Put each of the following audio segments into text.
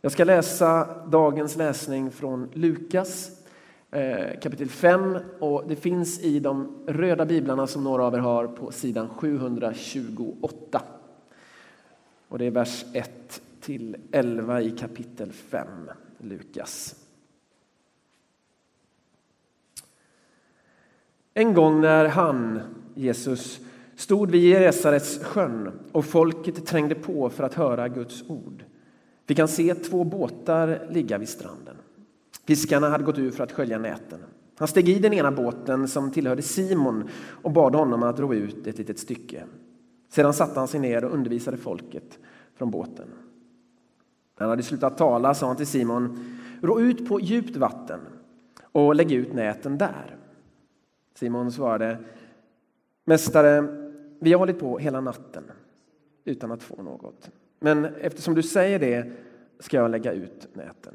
Jag ska läsa dagens läsning från Lukas eh, kapitel 5 och det finns i de röda biblarna som några av er har på sidan 728. Och det är vers 1 till 11 i kapitel 5, Lukas. En gång när han, Jesus, stod vid Genesarets sjön och folket trängde på för att höra Guds ord vi kan se två båtar ligga vid stranden. Fiskarna hade gått ur för att skölja näten. Han steg i den ena båten som tillhörde Simon och bad honom att ro ut ett litet stycke. Sedan satte han sig ner och undervisade folket från båten. När han hade slutat tala sa han till Simon, ro ut på djupt vatten och lägg ut näten där. Simon svarade, Mästare, vi har hållit på hela natten utan att få något. Men eftersom du säger det ska jag lägga ut näten.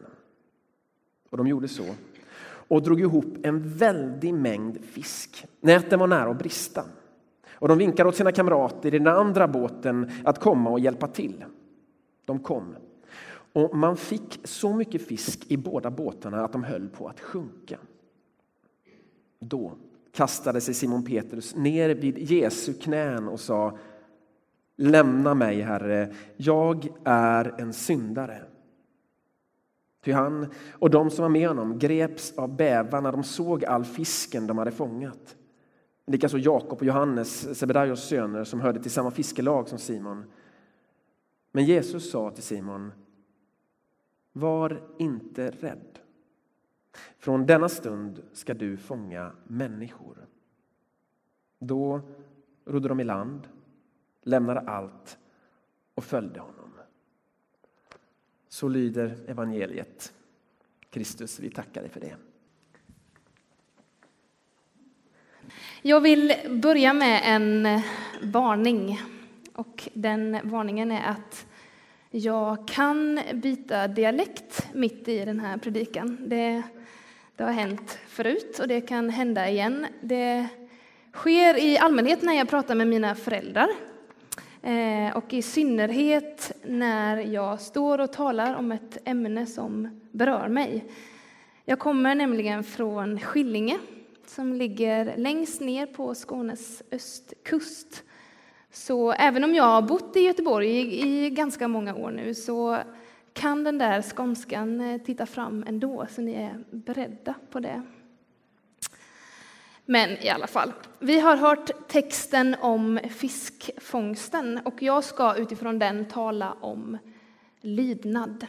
Och de gjorde så och drog ihop en väldig mängd fisk. Näten var nära att brista. Och de vinkade åt sina kamrater i den andra båten att komma och hjälpa till. De kom. Och man fick så mycket fisk i båda båtarna att de höll på att sjunka. Då kastade sig Simon Petrus ner vid Jesu knän och sa Lämna mig, Herre, jag är en syndare. Ty han och de som var med honom greps av bävan när de såg all fisken de hade fångat. Likaså Jakob och Johannes, Sebedaios söner, som hörde till samma fiskelag som Simon. Men Jesus sa till Simon, var inte rädd. Från denna stund ska du fånga människor. Då rodde de i land, lämnade allt och följde honom. Så lyder evangeliet. Kristus, vi tackar dig för det. Jag vill börja med en varning. Och den varningen är att jag kan byta dialekt mitt i den här predikan. Det, det har hänt förut och det kan hända igen. Det sker i allmänhet när jag pratar med mina föräldrar Eh, och i synnerhet när jag står och talar om ett ämne som berör mig. Jag kommer nämligen från Skillinge som ligger längst ner på Skånes östkust. Så även om jag har bott i Göteborg i, i ganska många år nu så kan den där skånskan eh, titta fram ändå, så ni är beredda på det. Men i alla fall, vi har hört texten om fiskfångsten och jag ska utifrån den tala om lydnad.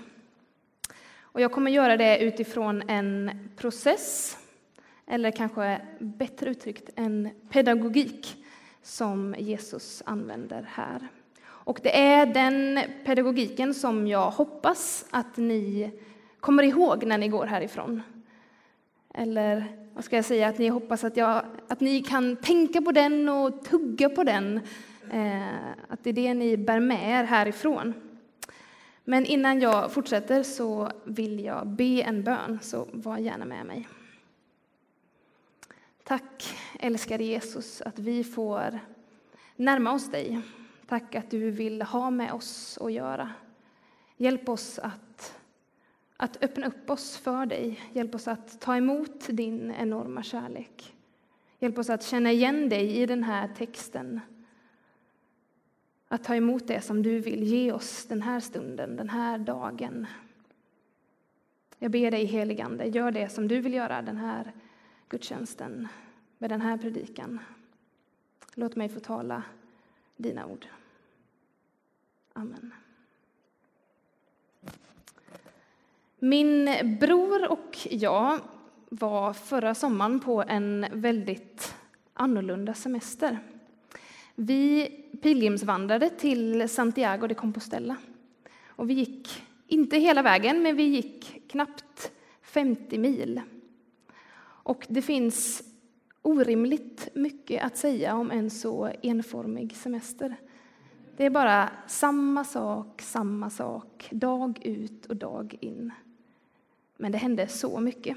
Och jag kommer göra det utifrån en process, eller kanske bättre uttryckt en pedagogik som Jesus använder här. Och det är den pedagogiken som jag hoppas att ni kommer ihåg när ni går härifrån. Eller vad ska jag säga, att ni hoppas att, jag, att ni kan tänka på den och tugga på den. Eh, att det är det ni bär med er härifrån. Men innan jag fortsätter så vill jag be en bön, så var gärna med mig. Tack, älskade Jesus, att vi får närma oss dig. Tack att du vill ha med oss att göra. Hjälp oss att att öppna upp oss för dig. Hjälp oss att ta emot din enorma kärlek. Hjälp oss att känna igen dig i den här texten. Att ta emot det som du vill ge oss den här stunden, den här dagen. Jag ber dig, heligande, gör det som du vill göra den här gudstjänsten med den här predikan. Låt mig få tala dina ord. Amen. Min bror och jag var förra sommaren på en väldigt annorlunda semester. Vi pilgrimsvandrade till Santiago de Compostela. Och vi gick inte hela vägen, men vi gick knappt 50 mil. Och det finns orimligt mycket att säga om en så enformig semester. Det är bara samma sak, samma sak, dag ut och dag in. Men det hände så mycket.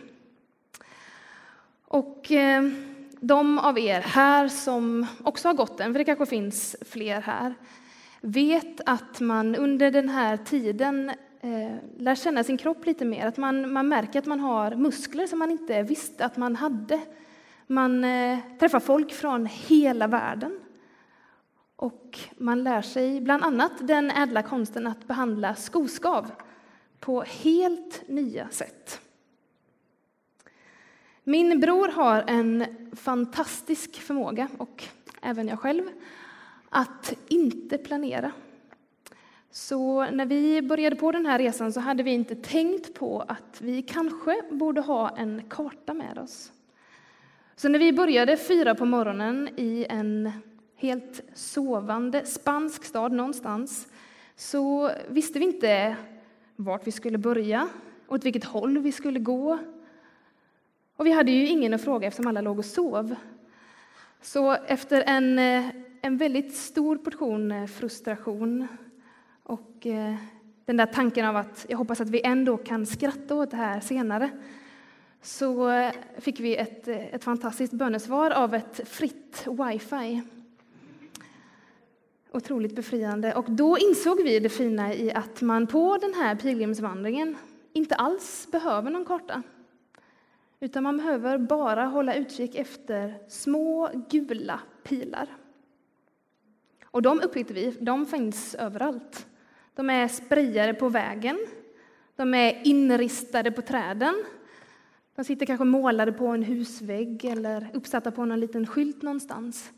Och eh, de av er här som också har gått den, för det kanske finns fler här, vet att man under den här tiden eh, lär känna sin kropp lite mer. Att man, man märker att man har muskler som man inte visste att man hade. Man eh, träffar folk från hela världen. Och man lär sig bland annat den ädla konsten att behandla skoskav på helt nya sätt. Min bror har en fantastisk förmåga, och även jag själv, att inte planera. Så när vi började på den här resan så hade vi inte tänkt på att vi kanske borde ha en karta med oss. Så när vi började fyra på morgonen i en helt sovande spansk stad någonstans så visste vi inte vart vi skulle börja, åt vilket håll vi skulle gå. Och vi hade ju ingen att fråga eftersom alla låg och sov. Så efter en, eh, en väldigt stor portion eh, frustration och eh, den där tanken av att jag hoppas att vi ändå kan skratta åt det här senare så fick vi ett, ett fantastiskt bönesvar av ett fritt wifi. Otroligt befriande. Och då insåg vi det fina i att man på den här pilgrimsvandringen inte alls behöver någon karta. Utan man behöver bara hålla utkik efter små gula pilar. Och de upptäckte vi, de finns överallt. De är sprayade på vägen, de är inristade på träden. De sitter kanske målade på en husvägg eller uppsatta på någon liten skylt någonstans.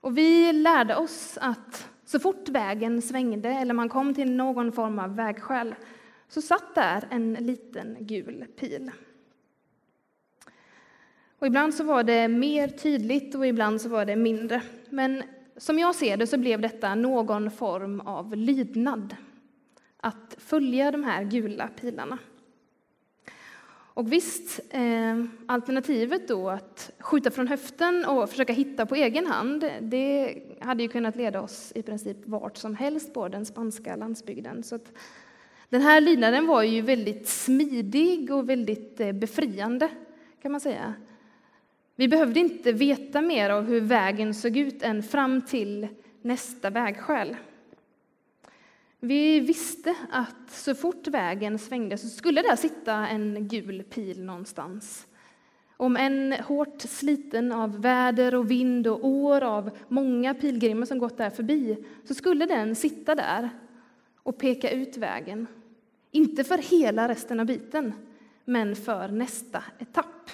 Och vi lärde oss att så fort vägen svängde eller man kom till någon form av vägskäl så satt där en liten gul pil. Och ibland så var det mer tydligt och ibland så var det mindre. Men som jag ser det så blev detta någon form av lydnad. Att följa de här gula pilarna. Och visst, eh, alternativet då att skjuta från höften och försöka hitta på egen hand, det hade ju kunnat leda oss i princip vart som helst på den spanska landsbygden. Så den här lydnaden var ju väldigt smidig och väldigt eh, befriande, kan man säga. Vi behövde inte veta mer av hur vägen såg ut än fram till nästa vägskäl. Vi visste att så fort vägen svängde så skulle där sitta en gul pil någonstans. Om en hårt sliten av väder och vind och år av många pilgrimer som gått där förbi så skulle den sitta där och peka ut vägen. Inte för hela resten av biten, men för nästa etapp.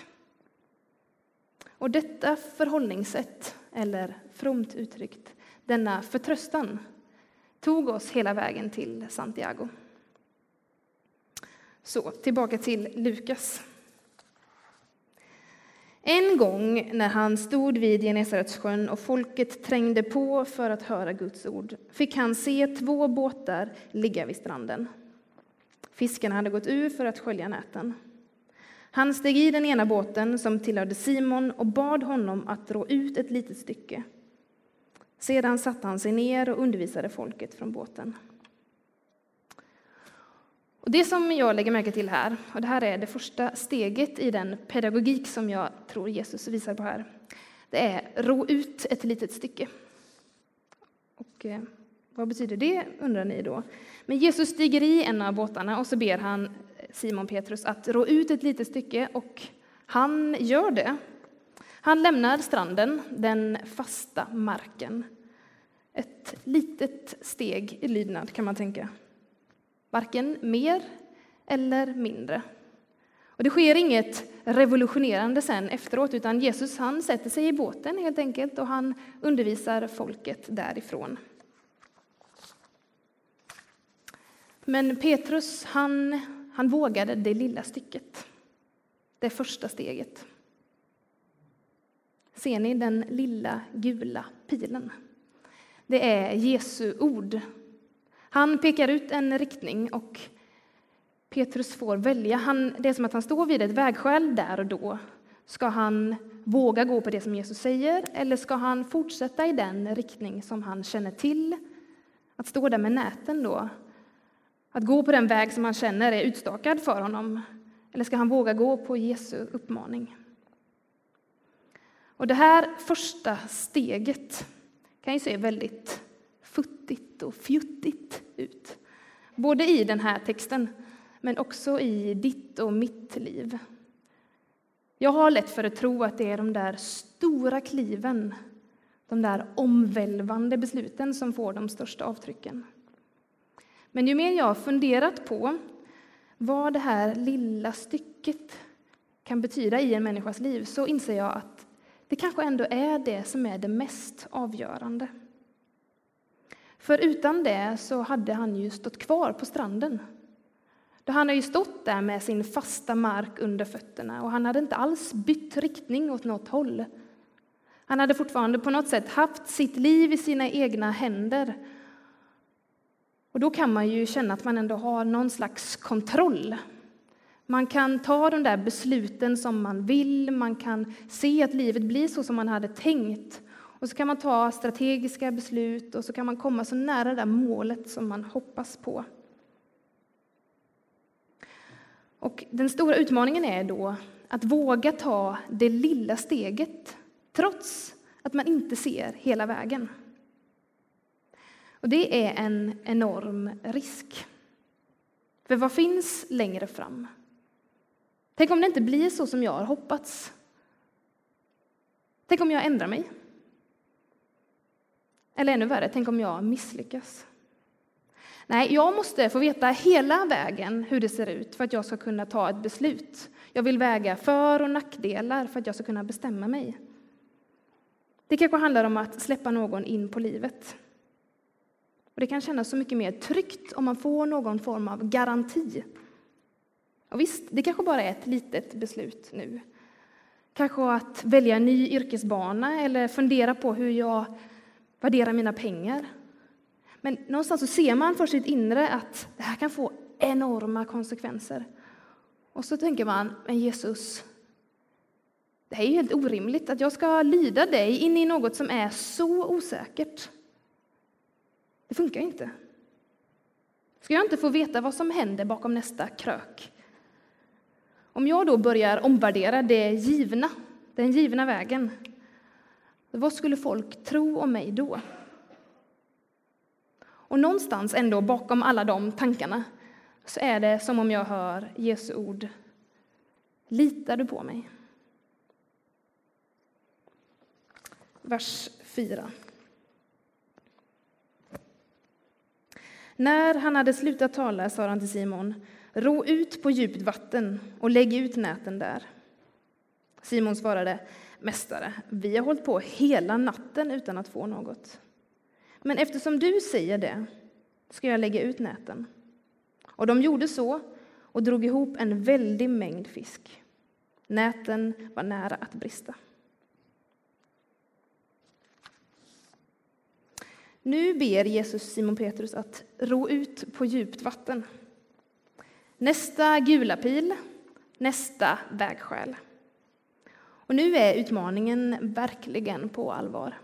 Och detta förhållningssätt, eller fromt uttryckt, denna förtröstan, tog oss hela vägen till Santiago. Så, tillbaka till Lukas. En gång när han stod vid Genesaretsjön och folket trängde på för att höra Guds ord fick han se två båtar ligga vid stranden. Fiskarna hade gått ur för att skölja näten. Han steg i den ena båten som tillhörde Simon och bad honom att dra ut ett litet stycke. Sedan satte han sig ner och undervisade folket från båten. Och det som jag lägger märke till här, och det här är det första steget i den pedagogik som jag tror Jesus visar på här, det är ro ut ett litet stycke. Och eh, vad betyder det, undrar ni då? Men Jesus stiger i en av båtarna och så ber han Simon Petrus att ro ut ett litet stycke och han gör det. Han lämnar stranden, den fasta marken. Ett litet steg i lydnad kan man tänka. Varken mer eller mindre. Och det sker inget revolutionerande sen efteråt, utan Jesus han sätter sig i båten helt enkelt och han undervisar folket därifrån. Men Petrus, han han vågade det lilla stycket, det första steget. Ser ni den lilla gula pilen? Det är Jesu ord. Han pekar ut en riktning och Petrus får välja. Han, det är som att han står vid ett vägskäl där och då. Ska han våga gå på det som Jesus säger eller ska han fortsätta i den riktning som han känner till? Att stå där med näten då att gå på den väg som han känner är utstakad för honom, eller ska han våga gå på Jesu uppmaning? Och det här första steget kan ju se väldigt futtigt och fjuttigt ut. både i den här texten men också i ditt och mitt liv. Jag har lätt för att tro att det är de där stora kliven, de där omvälvande besluten som får de största avtrycken. Men ju mer jag har funderat på vad det här lilla stycket kan betyda i en människas liv så inser jag att det kanske ändå är det som är det mest avgörande. För utan det så hade han ju stått kvar på stranden. Då han har ju stått där med sin fasta mark under fötterna och han hade inte alls bytt riktning åt något håll. Han hade fortfarande på något sätt haft sitt liv i sina egna händer. Och då kan man ju känna att man ändå har någon slags kontroll. Man kan ta de där besluten som man vill, man kan se att livet blir så som man hade tänkt. Och så kan man ta strategiska beslut och så kan man komma så nära det där målet som man hoppas på. Och den stora utmaningen är då att våga ta det lilla steget trots att man inte ser hela vägen. Och det är en enorm risk. För vad finns längre fram? Tänk om det inte blir så som jag har hoppats? Tänk om jag ändrar mig? Eller ännu värre, tänk om jag misslyckas? Nej, jag måste få veta hela vägen hur det ser ut för att jag ska kunna ta ett beslut. Jag vill väga för och nackdelar för att jag ska kunna bestämma mig. Det kanske handlar om att släppa någon in på livet. Och det kan kännas så mycket mer tryggt om man får någon form av garanti. Och visst, det kanske bara är ett litet beslut nu. Kanske att välja en ny yrkesbana eller fundera på hur jag värderar mina pengar. Men någonstans så ser man för sitt inre att det här kan få enorma konsekvenser. Och så tänker man, men Jesus, det här är helt orimligt att jag ska lyda dig in i något som är så osäkert. Det funkar inte. Ska jag inte få veta vad som händer bakom nästa krök? Om jag då börjar omvärdera det givna, den givna vägen, vad skulle folk tro om mig då? Och någonstans ändå bakom alla de tankarna så är det som om jag hör Jesu ord. Litar du på mig? Vers 4. När han hade slutat tala sa han till Simon, ro ut på djupt vatten och lägg ut näten där. Simon svarade, Mästare, vi har hållit på hela natten utan att få något. Men eftersom du säger det ska jag lägga ut näten. Och de gjorde så och drog ihop en väldig mängd fisk. Näten var nära att brista. Nu ber Jesus Simon Petrus att ro ut på djupt vatten. Nästa gula pil, nästa vägskäl. Och nu är utmaningen verkligen på allvar.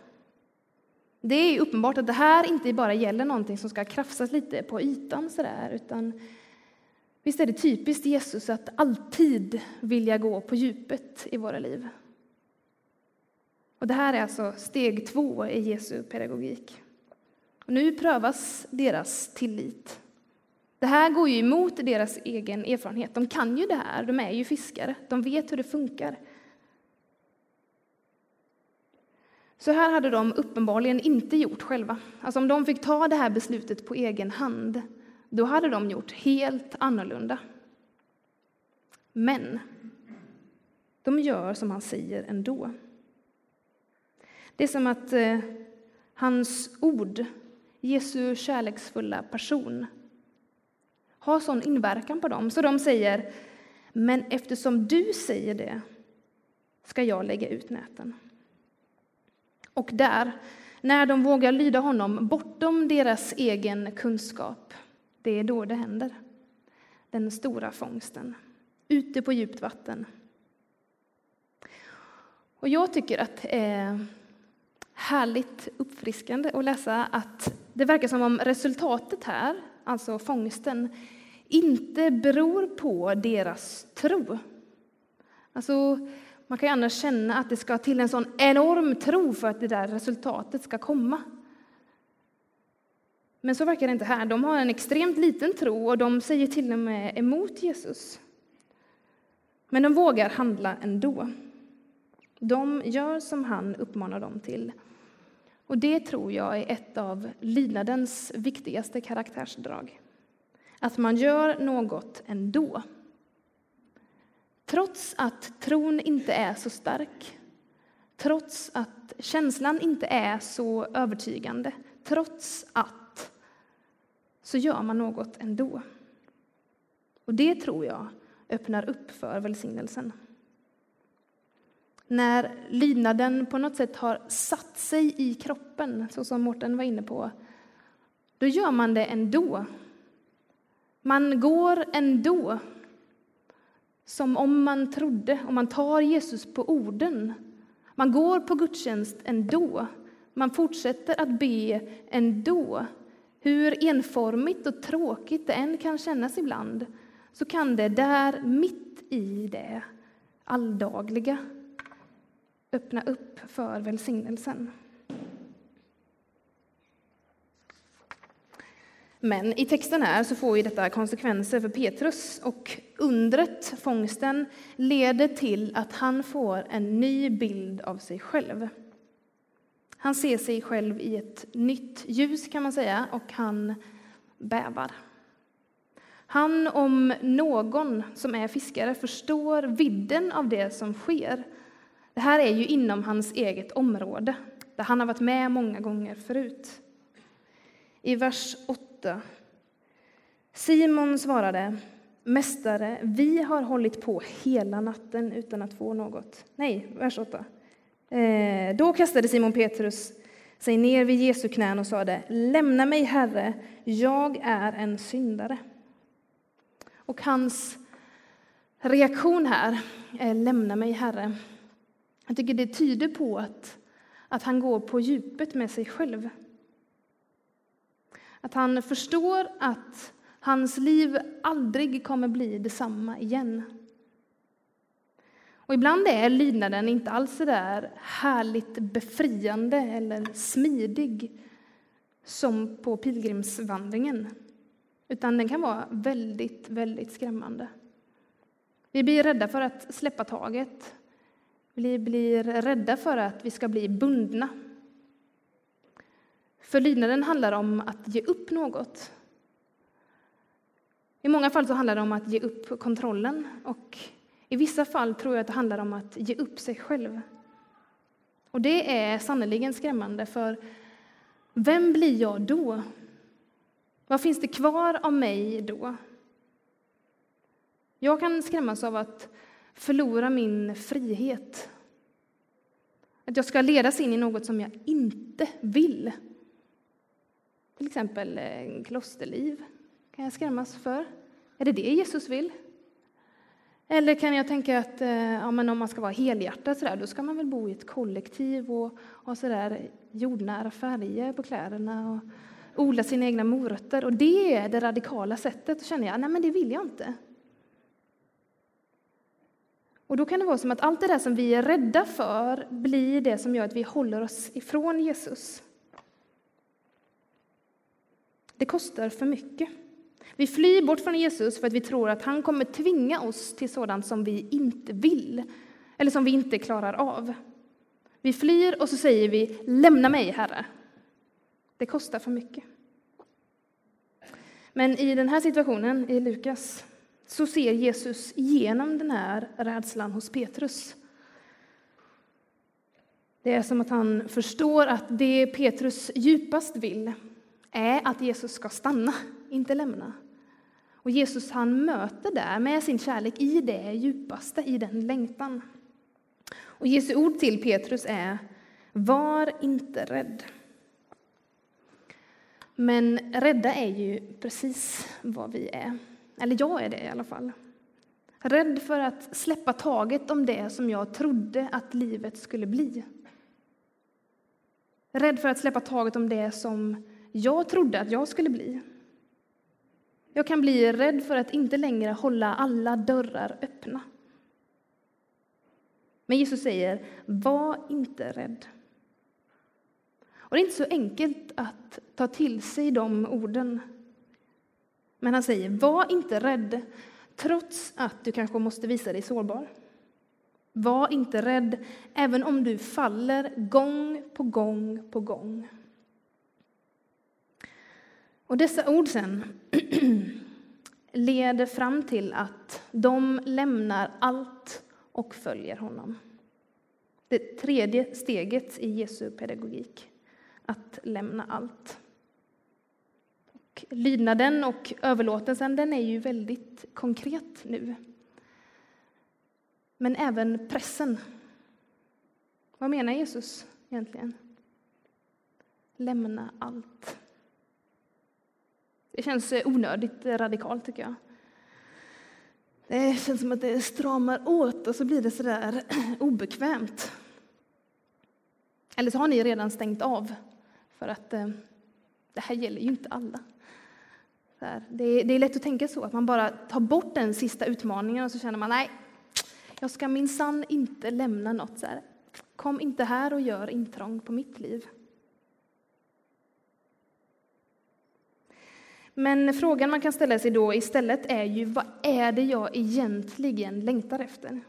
Det är uppenbart att det här inte bara gäller någonting som ska krafsas lite på ytan sådär, utan visst är det typiskt Jesus att alltid vilja gå på djupet i våra liv. Och det här är alltså steg två i Jesu pedagogik. Och nu prövas deras tillit. Det här går ju emot deras egen erfarenhet. De kan ju det här, de är ju fiskare, de vet hur det funkar. Så här hade de uppenbarligen inte gjort själva. Alltså om de fick ta det här beslutet på egen hand, då hade de gjort helt annorlunda. Men de gör som han säger ändå. Det är som att eh, hans ord, Jesu kärleksfulla person, har sån inverkan på dem så de säger men eftersom du säger det ska jag lägga ut näten. Och där, när de vågar lyda honom bortom deras egen kunskap, det är då det händer. Den stora fångsten, ute på djupt vatten. Och jag tycker att det är härligt uppfriskande att läsa att det verkar som om resultatet här, alltså fångsten, inte beror på deras tro. Alltså, man kan ju annars känna att det ska till en sån enorm tro för att det där resultatet ska komma. Men så verkar det inte här. De har en extremt liten tro och de säger till och med emot Jesus. Men de vågar handla ändå. De gör som han uppmanar dem till. Och det tror jag är ett av lydnadens viktigaste karaktärsdrag. Att man gör något ändå. Trots att tron inte är så stark, trots att känslan inte är så övertygande, trots att, så gör man något ändå. Och det tror jag öppnar upp för välsignelsen. När lydnaden på något sätt har satt sig i kroppen, så som Mårten var inne på, då gör man det ändå. Man går ändå som om man trodde, om man tar Jesus på orden. Man går på gudstjänst ändå. Man fortsätter att be ändå. Hur enformigt och tråkigt det än kan kännas ibland så kan det där, mitt i det alldagliga, öppna upp för välsignelsen. Men i texten här så får ju detta konsekvenser för Petrus och undret, fångsten, leder till att han får en ny bild av sig själv. Han ser sig själv i ett nytt ljus kan man säga och han bävar. Han om någon som är fiskare förstår vidden av det som sker. Det här är ju inom hans eget område, där han har varit med många gånger förut. I vers 8. Simon svarade, Mästare, vi har hållit på hela natten utan att få något. Nej, vers 8. Eh, då kastade Simon Petrus sig ner vid Jesu knän och sade, Lämna mig, Herre, jag är en syndare. Och hans reaktion här är Lämna mig, Herre. Jag tycker det tyder på att, att han går på djupet med sig själv. Att han förstår att hans liv aldrig kommer bli detsamma igen. Och ibland är lydnaden inte alls så där härligt befriande eller smidig som på pilgrimsvandringen. Utan den kan vara väldigt, väldigt skrämmande. Vi blir rädda för att släppa taget. Vi blir rädda för att vi ska bli bundna. För lydnaden handlar om att ge upp något. I många fall så handlar det om att ge upp kontrollen och i vissa fall tror jag att det handlar om att ge upp sig själv. Och det är sannerligen skrämmande, för vem blir jag då? Vad finns det kvar av mig då? Jag kan skrämmas av att förlora min frihet. Att jag ska ledas in i något som jag inte vill. Till exempel eh, klosterliv kan jag skrämmas för. Är det det Jesus vill? Eller kan jag tänka att eh, ja, men om man ska vara helhjärtad så där, då ska man väl bo i ett kollektiv och ha så där jordnära färger på kläderna och odla sina egna morötter. Och det är det radikala sättet. Då känner jag, nej men det vill jag inte. Och då kan det vara som att allt det där som vi är rädda för blir det som gör att vi håller oss ifrån Jesus. Det kostar för mycket. Vi flyr bort från Jesus för att vi tror att han kommer tvinga oss till sådant som vi inte vill eller som vi inte klarar av. Vi flyr och så säger vi lämna mig, Herre. Det kostar för mycket. Men i den här situationen i Lukas så ser Jesus igenom den här rädslan hos Petrus. Det är som att han förstår att det Petrus djupast vill är att Jesus ska stanna, inte lämna. Och Jesus han möter där med sin kärlek i det djupaste, i den längtan. Och Jesu ord till Petrus är Var inte rädd. Men rädda är ju precis vad vi är. Eller jag är det i alla fall. Rädd för att släppa taget om det som jag trodde att livet skulle bli. Rädd för att släppa taget om det som jag trodde att jag skulle bli. Jag kan bli rädd för att inte längre hålla alla dörrar öppna. Men Jesus säger, var inte rädd. Och det är inte så enkelt att ta till sig de orden. Men han säger, var inte rädd, trots att du kanske måste visa dig sårbar. Var inte rädd, även om du faller gång på gång på gång. Och dessa ord sen leder fram till att de lämnar allt och följer honom. Det tredje steget i Jesu pedagogik, att lämna allt. Lydnaden och överlåtelsen den är ju väldigt konkret nu. Men även pressen. Vad menar Jesus egentligen? Lämna allt. Det känns onödigt radikalt, tycker jag. Det känns som att det stramar åt och så blir det så där obekvämt. Eller så har ni redan stängt av, för att eh, det här gäller ju inte alla. Det är, det är lätt att tänka så, att man bara tar bort den sista utmaningen och så känner man nej, jag ska minsann inte lämna något. Så här. Kom inte här och gör intrång på mitt liv. Men frågan man kan ställa sig då istället är ju vad är det jag egentligen längtar efter?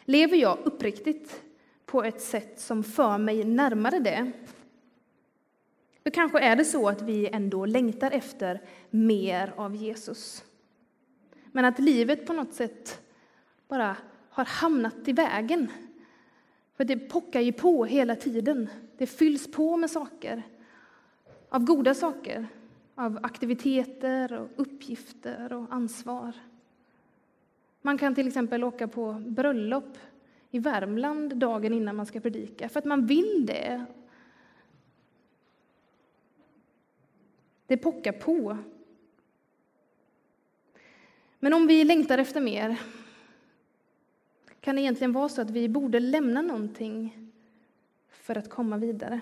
Lever jag uppriktigt på ett sätt som för mig närmare det? För kanske är det så att vi ändå längtar efter mer av Jesus. Men att livet på något sätt bara har hamnat i vägen. För det pockar ju på hela tiden. Det fylls på med saker, av goda saker, av aktiviteter och uppgifter och ansvar. Man kan till exempel åka på bröllop i Värmland dagen innan man ska predika, för att man vill det. Det pockar på. Men om vi längtar efter mer, kan det egentligen vara så att vi borde lämna någonting för att komma vidare?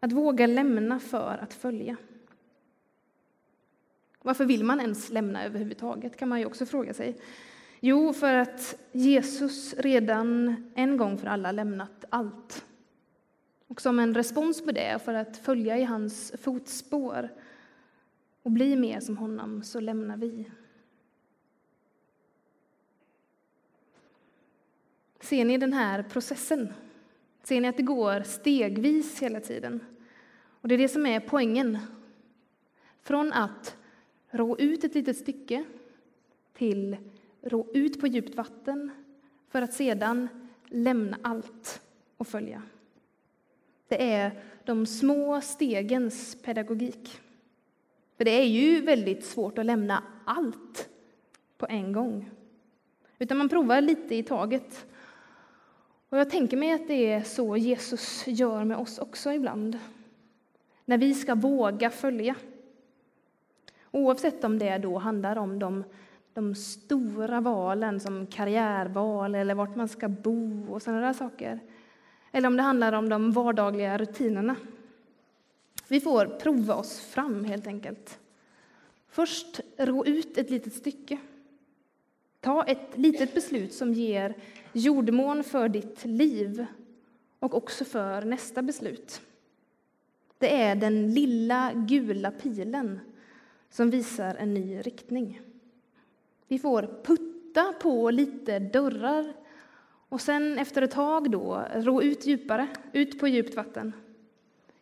Att våga lämna för att följa. Varför vill man ens lämna överhuvudtaget, kan man ju också fråga sig. Jo, för att Jesus redan en gång för alla lämnat allt. Och som en respons på det, för att följa i hans fotspår och bli mer som honom, så lämnar vi. Ser ni den här processen? Ser ni att det går stegvis hela tiden? Och det är det som är poängen. Från att rå ut ett litet stycke till rå ut på djupt vatten för att sedan lämna allt och följa. Det är de små stegens pedagogik. För det är ju väldigt svårt att lämna allt på en gång. Utan man provar lite i taget. Och jag tänker mig att det är så Jesus gör med oss också ibland. När vi ska våga följa. Oavsett om det då handlar om de, de stora valen som karriärval eller vart man ska bo och sådana där saker. Eller om det handlar om de vardagliga rutinerna. Vi får prova oss fram helt enkelt. Först rå ut ett litet stycke. Ta ett litet beslut som ger jordmån för ditt liv och också för nästa beslut. Det är den lilla gula pilen som visar en ny riktning. Vi får putta på lite dörrar och sen efter ett tag då ro ut djupare, ut på djupt vatten.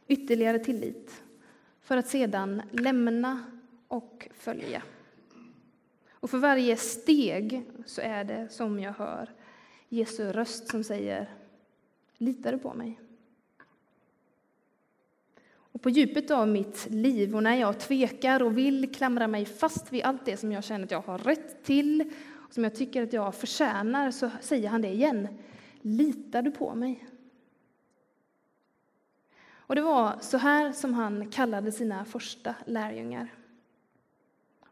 Ytterligare tillit för att sedan lämna och följa. Och för varje steg så är det som jag hör Jesu röst som säger Litar du på mig? Och på djupet av mitt liv och när jag tvekar och vill klamra mig fast vid allt det som jag känner att jag har rätt till som jag tycker att jag förtjänar så säger han det igen. Litar du på mig? Och det var så här som han kallade sina första lärjungar.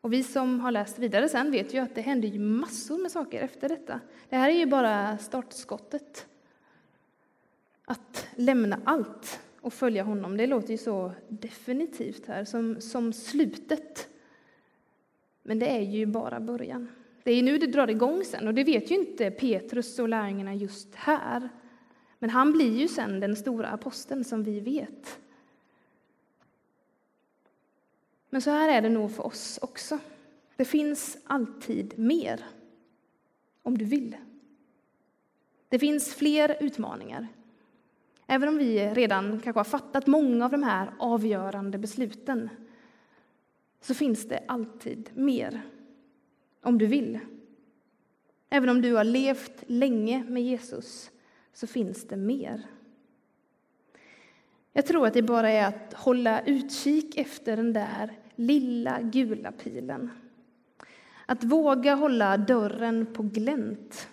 Och vi som har läst vidare sen vet ju att det hände ju massor med saker efter detta. Det här är ju bara startskottet. Att lämna allt och följa honom, det låter ju så definitivt här, som, som slutet. Men det är ju bara början. Det är nu det drar igång sen, och det vet ju inte Petrus och lärjungarna just här. Men han blir ju sen den stora aposteln som vi vet. Men så här är det nog för oss också. Det finns alltid mer, om du vill. Det finns fler utmaningar. Även om vi redan kanske har fattat många av de här avgörande besluten så finns det alltid mer, om du vill. Även om du har levt länge med Jesus så finns det mer. Jag tror att det bara är att hålla utkik efter den där lilla gula pilen. Att våga hålla dörren på glänt.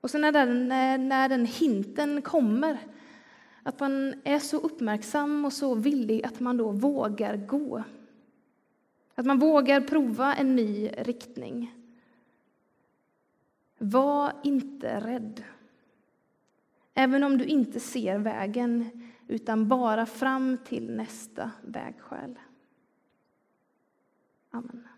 Och sen när den, när den hinten kommer, att man är så uppmärksam och så villig att man då vågar gå. Att man vågar prova en ny riktning. Var inte rädd. Även om du inte ser vägen, utan bara fram till nästa vägskäl. Amen.